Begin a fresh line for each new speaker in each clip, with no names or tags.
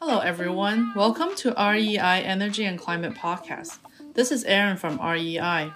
Hello, everyone. Welcome to REI Energy and Climate Podcast. This is Aaron from REI.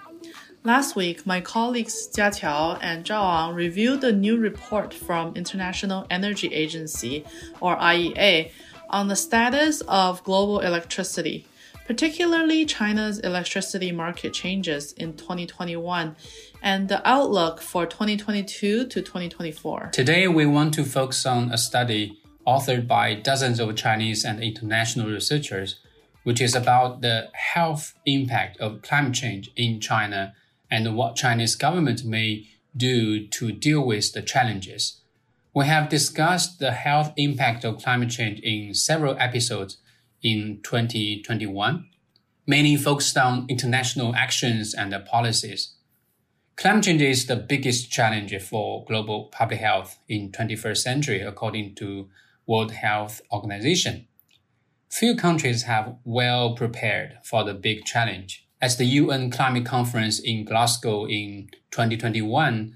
Last week, my colleagues Jia Qiao and Zhao Ang reviewed a new report from International Energy Agency, or IEA, on the status of global electricity, particularly China's electricity market changes in 2021 and the outlook for 2022 to 2024.
Today, we want to focus on a study authored by dozens of Chinese and international researchers, which is about the health impact of climate change in China and what Chinese government may do to deal with the challenges. We have discussed the health impact of climate change in several episodes in 2021, mainly focused on international actions and policies. Climate change is the biggest challenge for global public health in 21st century, according to World Health Organization. Few countries have well prepared for the big challenge. At the UN Climate Conference in Glasgow in 2021,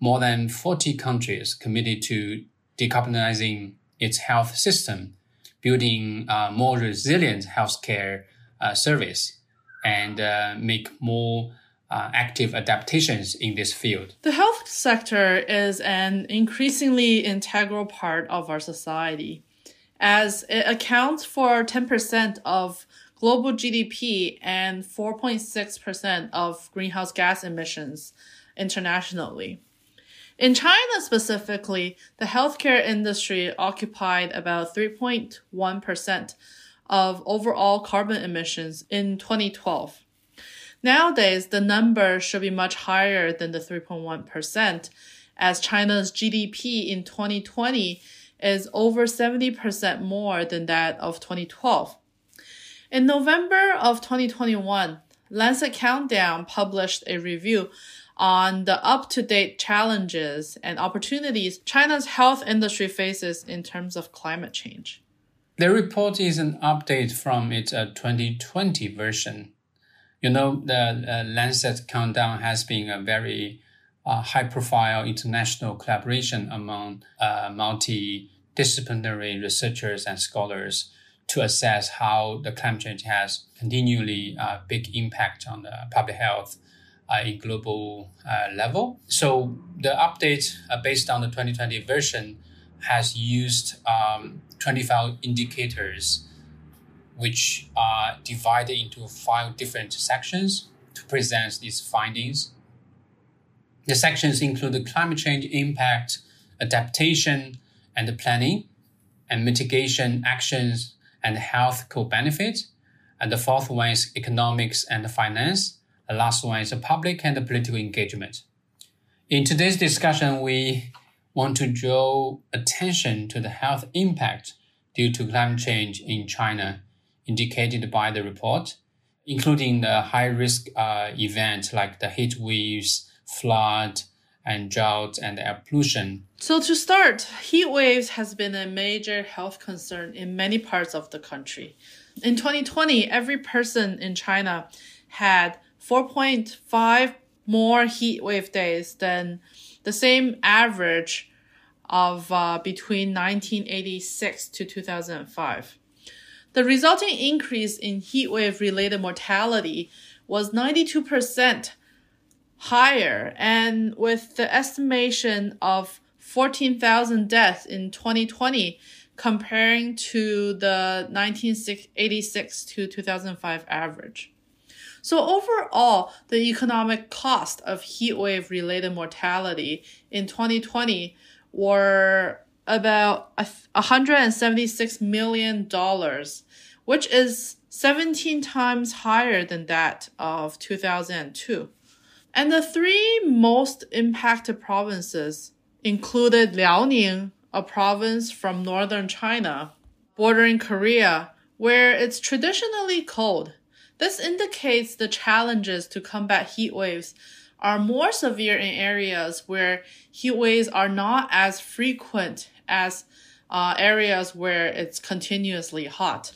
more than 40 countries committed to decarbonizing its health system, building a more resilient healthcare uh, service, and uh, make more uh, active adaptations in this field.
The health sector is an increasingly integral part of our society, as it accounts for 10% of global GDP and 4.6% of greenhouse gas emissions internationally. In China specifically, the healthcare industry occupied about 3.1% of overall carbon emissions in 2012. Nowadays, the number should be much higher than the 3.1%, as China's GDP in 2020 is over 70% more than that of 2012. In November of 2021, Lancet Countdown published a review on the up-to-date challenges and opportunities China's health industry faces in terms of climate change.
The report is an update from its uh, 2020 version you know, the Lancet Countdown has been a very uh, high profile international collaboration among uh, multidisciplinary researchers and scholars to assess how the climate change has continually uh, big impact on the public health uh, in global uh, level. So the update uh, based on the 2020 version has used um, 25 indicators which are divided into five different sections to present these findings. The sections include the climate change impact, adaptation and planning, and mitigation actions and health co-benefits. And the fourth one is economics and finance. The last one is public and political engagement. In today's discussion, we want to draw attention to the health impact due to climate change in China indicated by the report, including the high risk uh, events like the heat waves, flood, and drought and air pollution.
So to start, heat waves has been a major health concern in many parts of the country. In 2020, every person in China had 4.5 more heat wave days than the same average of uh, between 1986 to 2005. The resulting increase in heatwave related mortality was 92% higher, and with the estimation of 14,000 deaths in 2020 comparing to the 1986 to 2005 average. So overall, the economic cost of heatwave related mortality in 2020 were about $176 million, which is 17 times higher than that of 2002. And the three most impacted provinces included Liaoning, a province from northern China, bordering Korea, where it's traditionally cold. This indicates the challenges to combat heat waves are more severe in areas where heat waves are not as frequent as uh, areas where it's continuously hot.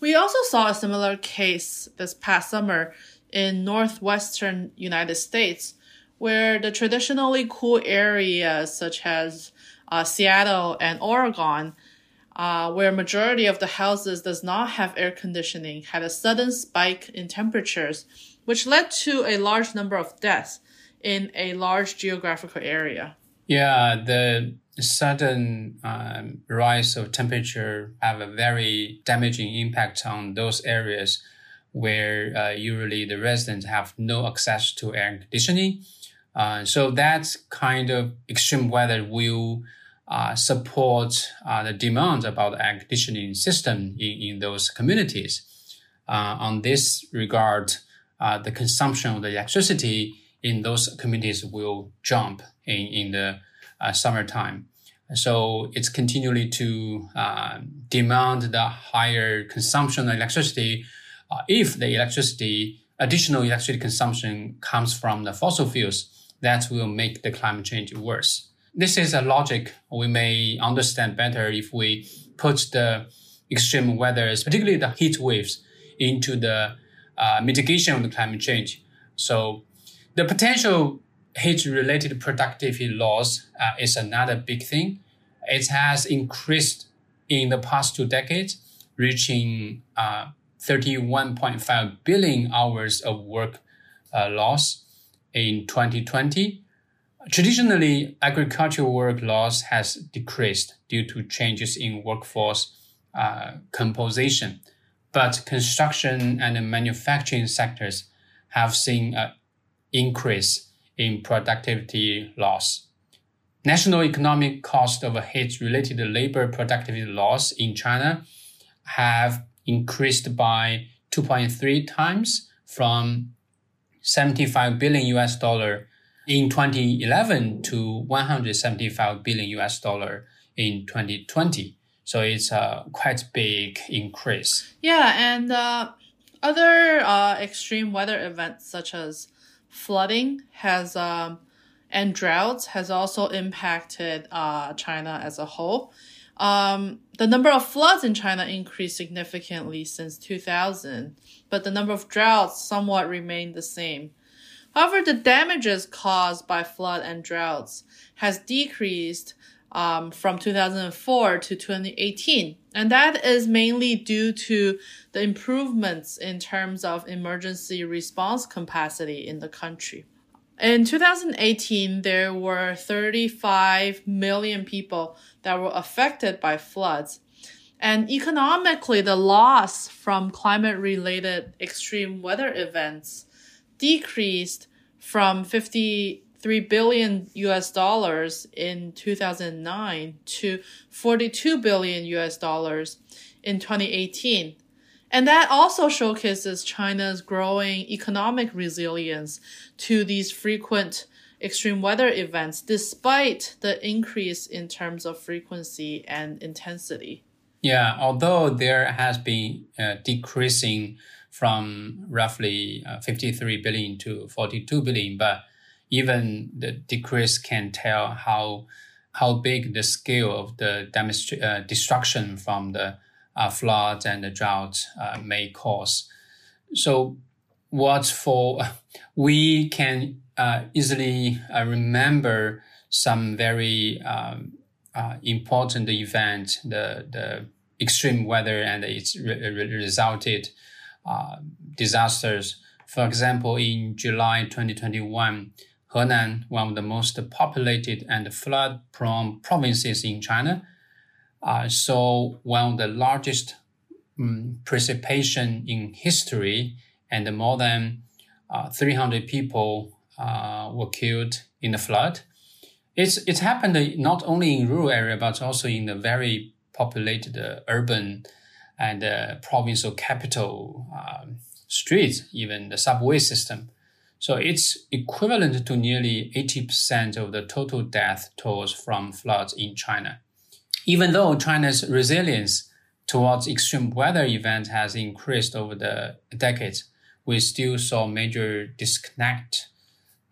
We also saw a similar case this past summer in northwestern United States, where the traditionally cool areas such as uh, Seattle and Oregon uh, where majority of the houses does not have air conditioning, had a sudden spike in temperatures, which led to a large number of deaths in a large geographical area.
Yeah, the sudden um, rise of temperature have a very damaging impact on those areas where uh, usually the residents have no access to air conditioning. Uh, so that kind of extreme weather will uh, support uh, the demand about air conditioning system in, in those communities. Uh, on this regard, uh, the consumption of the electricity in those communities will jump in, in the uh, summertime. So it's continually to uh, demand the higher consumption of electricity. if the electricity, additional electricity consumption comes from the fossil fuels, that will make the climate change worse this is a logic we may understand better if we put the extreme weather, particularly the heat waves, into the uh, mitigation of the climate change. So the potential heat-related productivity loss uh, is another big thing. It has increased in the past two decades, reaching uh, 31.5 billion hours of work uh, loss in 2020 Traditionally, agricultural work loss has decreased due to changes in workforce uh, composition, but construction and manufacturing sectors have seen an increase in productivity loss. National economic cost of heat-related labor productivity loss in China have increased by 2.3 times from 75 billion US dollar in 2011 to 175 billion US dollar in 2020. So it's a quite big increase.
Yeah, and uh, other uh, extreme weather events such as flooding has um, and droughts has also impacted uh, China as a whole. Um, the number of floods in China increased significantly since 2000, but the number of droughts somewhat remained the same. However, the damages caused by flood and droughts has decreased um, from 2004 to 2018. And that is mainly due to the improvements in terms of emergency response capacity in the country. In 2018, there were 35 million people that were affected by floods. And economically, the loss from climate related extreme weather events decreased from 53 billion US dollars in 2009 to 42 billion US dollars in 2018. And that also showcases China's growing economic resilience to these frequent extreme weather events, despite the increase in terms of frequency and intensity.
Yeah, although there has been uh, decreasing from roughly uh, 53 billion to 42 billion, but even the decrease can tell how how big the scale of the demonstra- uh, destruction from the uh, floods and the drought uh, may cause. So, what for? We can uh, easily uh, remember some very um, important event, the the extreme weather and its re- resulted uh, disasters. For example, in July 2021, Henan, one of the most populated and flood prone provinces in China, uh, saw one of the largest um, precipitation in history, and more than uh, 300 people uh, were killed in the flood. It's, it happened not only in rural area, but also in the very populated uh, urban and the provincial capital um, streets, even the subway system. So it's equivalent to nearly 80% of the total death tolls from floods in China. Even though China's resilience towards extreme weather events has increased over the decades, we still saw major disconnect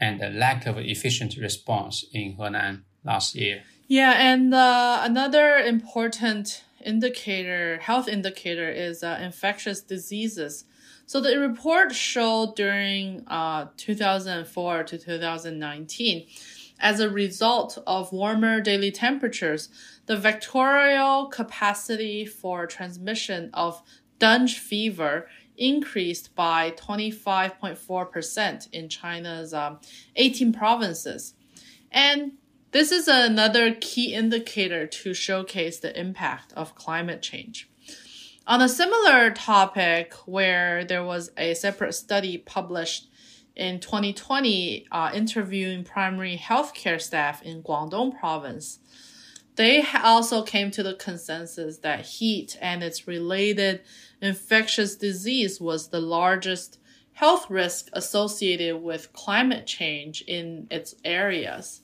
and a lack of efficient response in Henan last year.
Yeah, and uh, another important indicator, health indicator is uh, infectious diseases. So the report showed during uh, 2004 to 2019, as a result of warmer daily temperatures, the vectorial capacity for transmission of dengue fever increased by 25.4% in China's um, 18 provinces. And this is another key indicator to showcase the impact of climate change. On a similar topic, where there was a separate study published in 2020 uh, interviewing primary healthcare staff in Guangdong province, they also came to the consensus that heat and its related infectious disease was the largest health risk associated with climate change in its areas.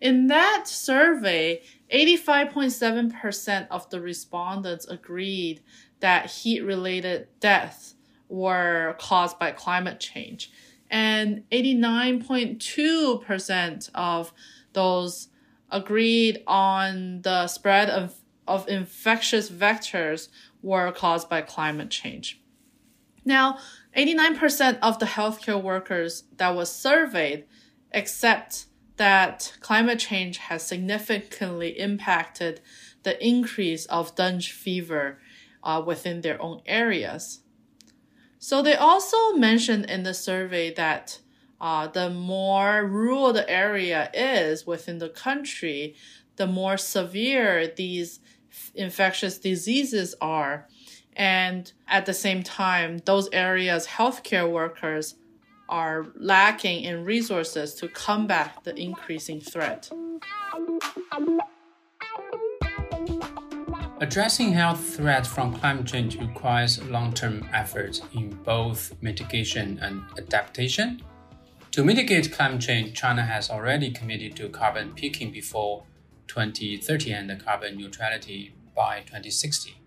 In that survey, 85.7% of the respondents agreed that heat related deaths were caused by climate change. And 89.2% of those agreed on the spread of, of infectious vectors were caused by climate change. Now, 89% of the healthcare workers that was surveyed accept that climate change has significantly impacted the increase of dengue fever uh, within their own areas. So they also mentioned in the survey that uh, the more rural the area is within the country, the more severe these infectious diseases are. And at the same time, those areas' healthcare workers are lacking in resources to combat the increasing threat.
Addressing health threats from climate change requires long term efforts in both mitigation and adaptation. To mitigate climate change, China has already committed to carbon peaking before 2030 and carbon neutrality by 2060.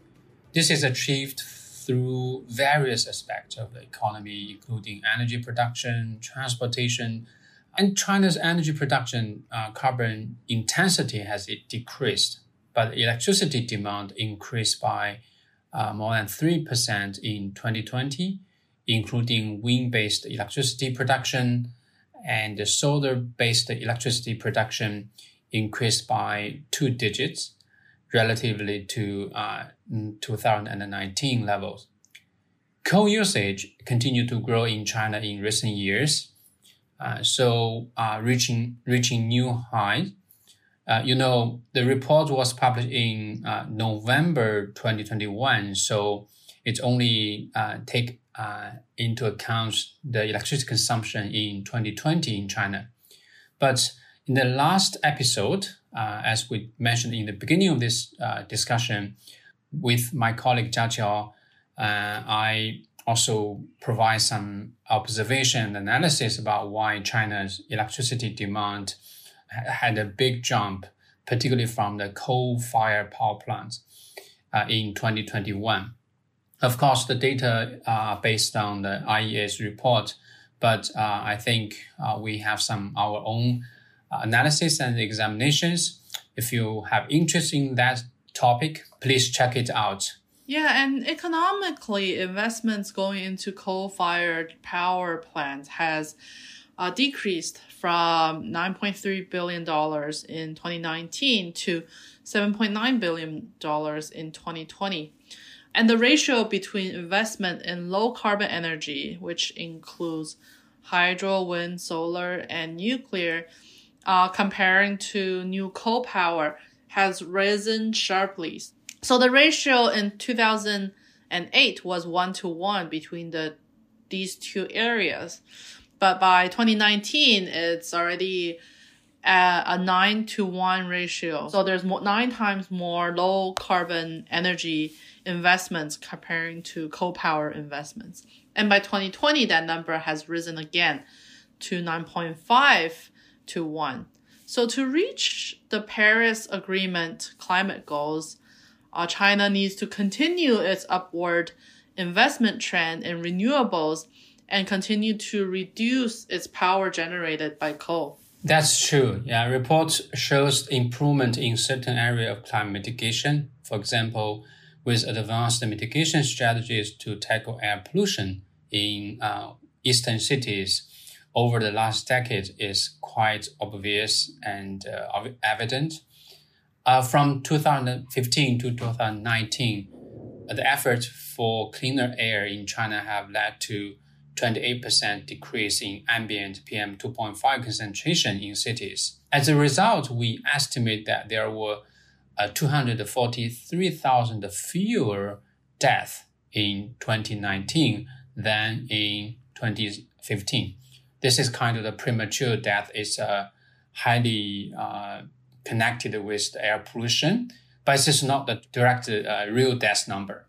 This is achieved through various aspects of the economy, including energy production, transportation, and China's energy production uh, carbon intensity has decreased, but electricity demand increased by uh, more than 3% in 2020, including wind based electricity production and solar based electricity production increased by two digits relatively to uh, 2019 levels. Coal usage continued to grow in China in recent years, uh, so uh, reaching reaching new highs. Uh, you know, the report was published in uh, November 2021, so it only uh, take into account the electricity consumption in 2020 in China. But in the last episode, uh, as we mentioned in the beginning of this uh, discussion, with my colleague Jia Jiao, uh, I also provide some observation and analysis about why China's electricity demand had a big jump, particularly from the coal-fired power plants uh, in 2021. Of course, the data are based on the IEA's report, but uh, I think uh, we have some our own analysis and examinations. If you have interest in that topic, please check it out.
Yeah, and economically, investments going into coal-fired power plants has uh, decreased from $9.3 billion in 2019 to $7.9 billion in 2020. And the ratio between investment in low carbon energy, which includes hydro, wind, solar, and nuclear, uh, comparing to new coal power has risen sharply. So the ratio in 2008 was one to one between the these two areas, but by 2019 it's already a nine to one ratio. So there's more, nine times more low carbon energy investments comparing to coal power investments. And by 2020, that number has risen again to 9.5 to 1. So to reach the Paris Agreement climate goals, uh, China needs to continue its upward investment trend in renewables and continue to reduce its power generated by coal.
That's true. Yeah, reports shows improvement in certain area of climate mitigation. For example, with advanced mitigation strategies to tackle air pollution in uh, eastern cities over the last decade is quite obvious and uh, evident. Uh, from 2015 to 2019, the efforts for cleaner air in China have led to 28% decrease in ambient PM 2.5 concentration in cities. As a result, we estimate that there were uh, 243,000 fewer deaths in 2019 than in 2015. This is kind of the premature death is uh, highly uh, connected with air pollution, but this is not the direct uh, real death number.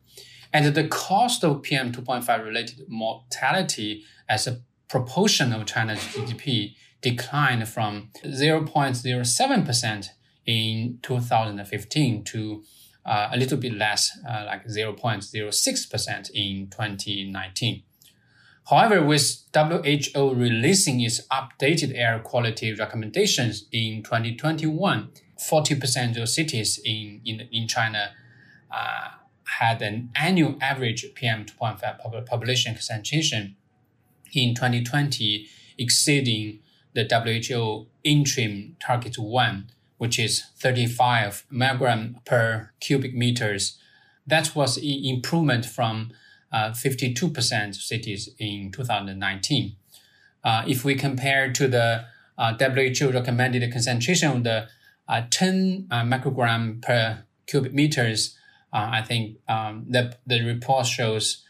And the cost of PM 2.5 related mortality as a proportion of China's GDP declined from 0.07% in 2015 to uh, a little bit less, uh, like 0.06% in 2019. However, with WHO releasing its updated air quality recommendations in 2021, 40% of cities in, in, in China uh, had an annual average PM2.5 population concentration in 2020 exceeding the WHO interim target 1, which is 35 milligram per cubic meters. That was an improvement from uh, 52% cities in 2019. Uh, if we compare to the uh, WHO recommended concentration of the uh, 10 uh, microgram per cubic meters, uh, I think um, the, the report shows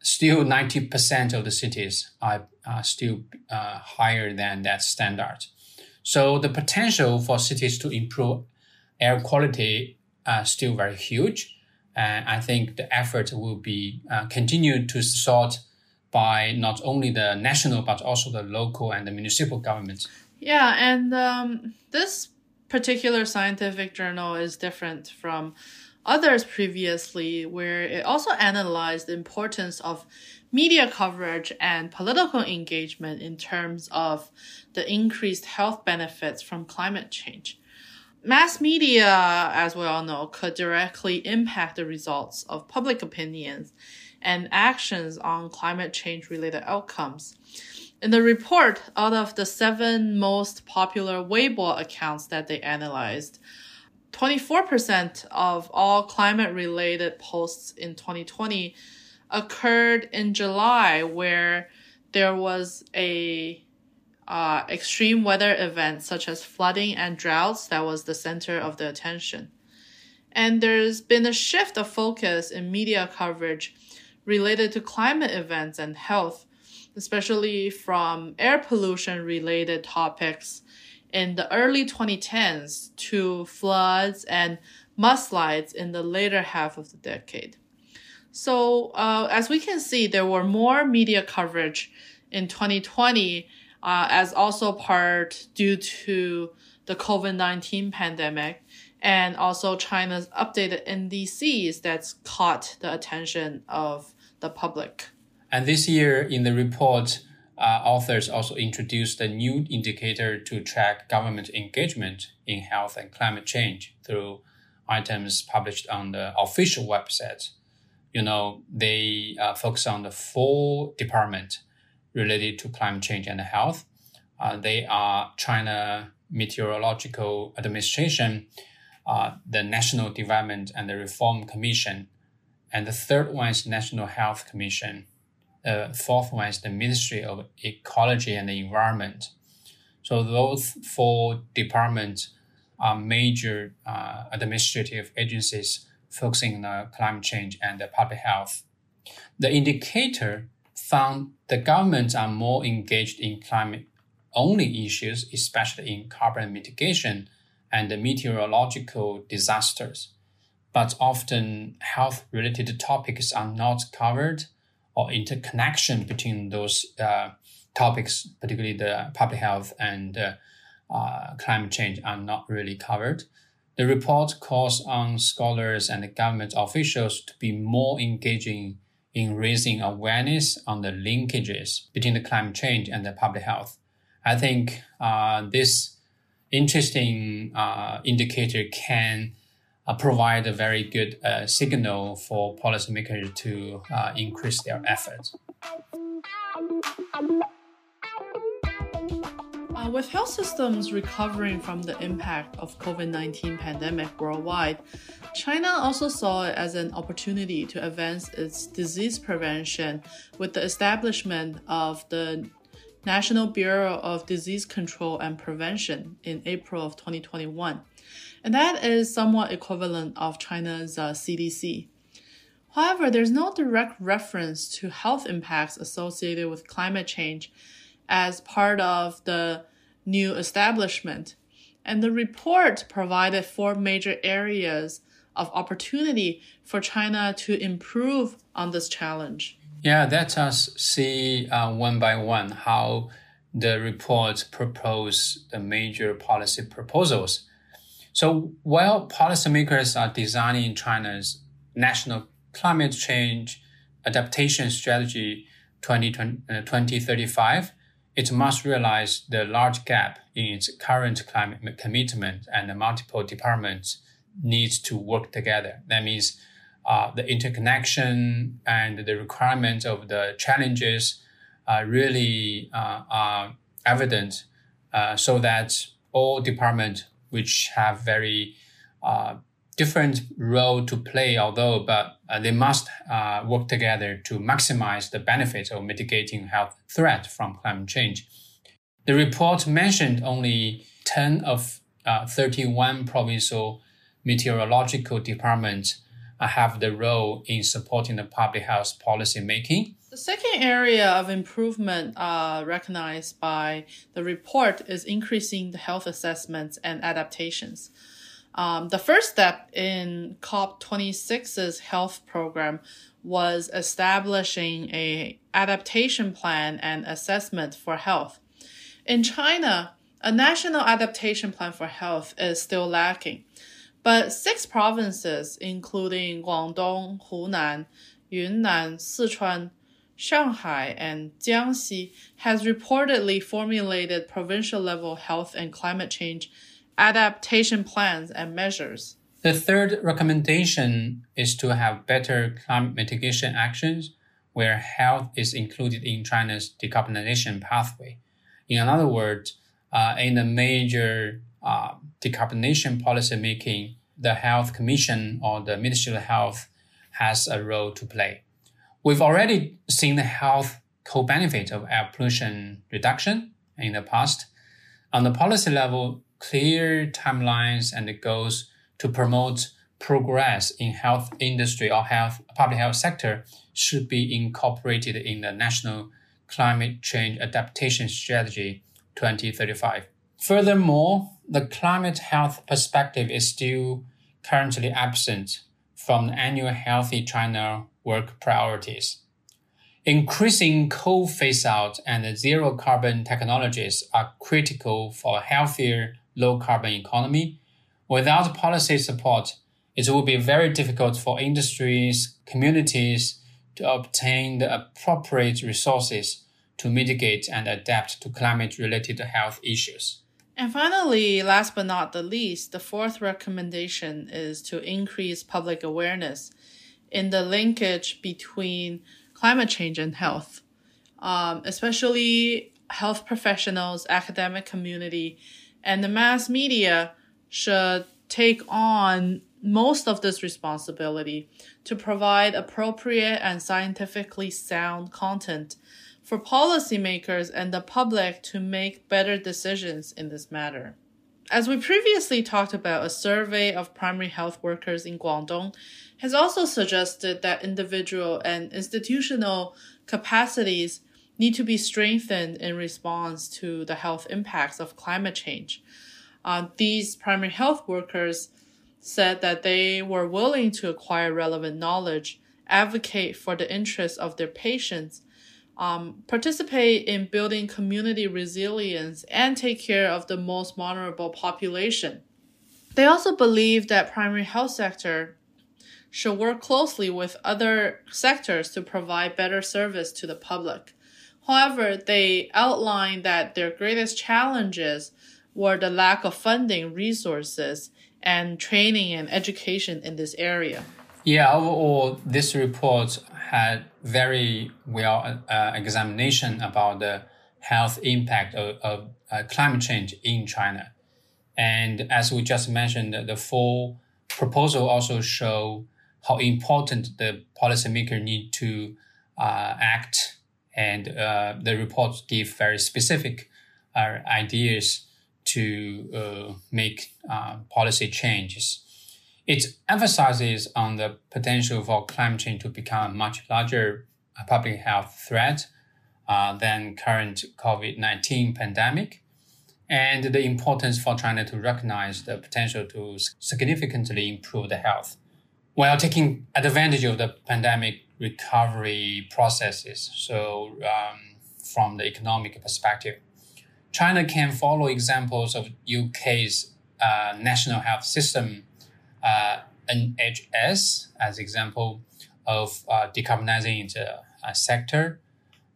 still 90% of the cities are, are still higher than that standard. So the potential for cities to improve air quality are still very huge. And I think the effort will be uh, continued to sort by not only the national but also the local and the municipal governments.
Yeah, and um, this particular scientific journal is different from others previously, where it also analyzed the importance of media coverage and political engagement in terms of the increased health benefits from climate change. Mass media, as we all know, could directly impact the results of public opinions and actions on climate change related outcomes. In the report, out of the seven most popular Weibo accounts that they analyzed, 24% of all climate related posts in 2020 occurred in July, where there was a uh, extreme weather events such as flooding and droughts that was the center of the attention. And there's been a shift of focus in media coverage related to climate events and health, especially from air pollution related topics in the early 2010s to floods and mudslides in the later half of the decade. So, uh, as we can see, there were more media coverage in 2020 uh, as also part due to the COVID-19 pandemic and also China's updated NDCs that's caught the attention of the public.
And this year in the report, uh, authors also introduced a new indicator to track government engagement in health and climate change through items published on the official website. You know, they uh, focus on the four department related to climate change and health. Uh, they are China Meteorological Administration, uh, the National Development and the Reform Commission, and the third one is National Health Commission. The fourth one is the Ministry of Ecology and the Environment. So those four departments are major uh, administrative agencies focusing on climate change and public health. The indicator found the governments are more engaged in climate only issues, especially in carbon mitigation and meteorological disasters. But often health related topics are not covered or interconnection between those uh, topics, particularly the public health and uh, uh, climate change, are not really covered. The report calls on scholars and government officials to be more engaging in raising awareness on the linkages between the climate change and the public health. I think uh, this interesting uh, indicator can uh, provide a very good uh, signal for policymakers to uh, increase their efforts.
Uh, with health systems recovering from the impact of COVID-19 pandemic worldwide, China also saw it as an opportunity to advance its disease prevention with the establishment of the National Bureau of Disease Control and Prevention in April of 2021. And that is somewhat equivalent of China's uh, CDC. However, there's no direct reference to health impacts associated with climate change as part of the new establishment. And the report provided four major areas of opportunity for China to improve on this challenge.
Yeah, let us see uh, one by one how the report propose the major policy proposals. So while policymakers are designing China's national climate change adaptation strategy 2035, uh, it must realize the large gap in its current climate commitment and the multiple departments needs to work together. That means uh, the interconnection and the requirements of the challenges are really uh, are evident uh, so that all departments which have very uh, different role to play, although, but uh, they must uh, work together to maximize the benefits of mitigating health threat from climate change. The report mentioned only 10 of uh, 31 provincial meteorological departments uh, have the role in supporting the public health policy making.
The second area of improvement uh, recognized by the report is increasing the health assessments and adaptations. Um, the first step in COP26's health program was establishing a adaptation plan and assessment for health. In China, a national adaptation plan for health is still lacking, but six provinces, including Guangdong, Hunan, Yunnan, Sichuan, Shanghai, and Jiangxi, has reportedly formulated provincial level health and climate change adaptation plans and measures.
The third recommendation is to have better climate mitigation actions where health is included in China's decarbonization pathway. In other words, uh, in the major uh, decarbonization policy making, the Health Commission or the Ministry of Health has a role to play. We've already seen the health co-benefit of air pollution reduction in the past. On the policy level, clear timelines and goals to promote progress in health industry or health public health sector should be incorporated in the national climate change adaptation strategy 2035. Furthermore, the climate health perspective is still currently absent from the annual Healthy China work priorities. Increasing coal phase out and zero carbon technologies are critical for healthier low carbon economy. Without policy support, it will be very difficult for industries, communities to obtain the appropriate resources to mitigate and adapt to climate related health issues.
And finally, last but not the least, the fourth recommendation is to increase public awareness in the linkage between climate change and health, um, especially health professionals, academic community, and the mass media should take on most of this responsibility to provide appropriate and scientifically sound content for policymakers and the public to make better decisions in this matter. As we previously talked about, a survey of primary health workers in Guangdong has also suggested that individual and institutional capacities need to be strengthened in response to the health impacts of climate change. Uh, these primary health workers said that they were willing to acquire relevant knowledge, advocate for the interests of their patients, um, participate in building community resilience, and take care of the most vulnerable population. They also believe that primary health sector should work closely with other sectors to provide better service to the public. However, they outlined that their greatest challenges were the lack of funding, resources, and training and education in this area.
Yeah, overall, this report had very well uh, examination about the health impact of, of uh, climate change in China. And as we just mentioned, the full proposal also show how important the policymaker need to uh, act. And uh, the report give very specific uh, ideas to uh, make uh, policy changes. It emphasizes on the potential for climate change to become a much larger public health threat than current COVID-19 pandemic and the importance for China to recognize the potential to significantly improve the health while taking advantage of the pandemic recovery processes. So, um, from the economic perspective, China can follow examples of UK's uh, national health system, uh, NHS, as example of uh, decarbonizing the uh, sector.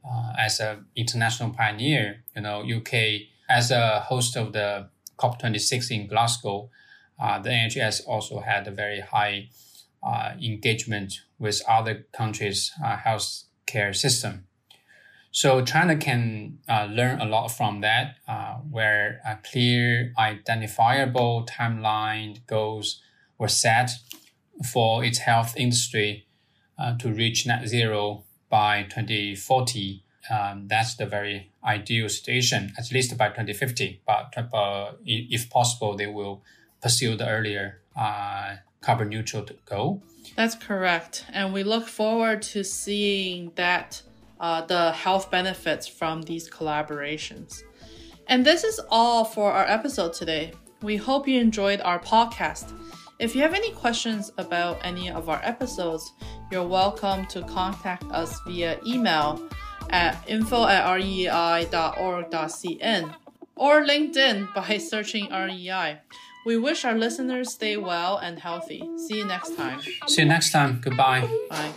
Uh, as an international pioneer, you know, UK as a host of the COP26 in Glasgow, uh, the NHS also had a very high uh, engagement with other countries' uh, healthcare system. So China can uh, learn a lot from that, uh, where a clear, identifiable timeline goals were set for its health industry uh, to reach net zero by 2040 um, that's the very ideal situation, at least by 2050. But uh, if possible, they will pursue the earlier uh, carbon neutral goal.
That's correct. And we look forward to seeing that uh, the health benefits from these collaborations. And this is all for our episode today. We hope you enjoyed our podcast. If you have any questions about any of our episodes, you're welcome to contact us via email at info at rei.org.cn or LinkedIn by searching REI. We wish our listeners stay well and healthy. See you next time.
See you next time. Goodbye.
Bye.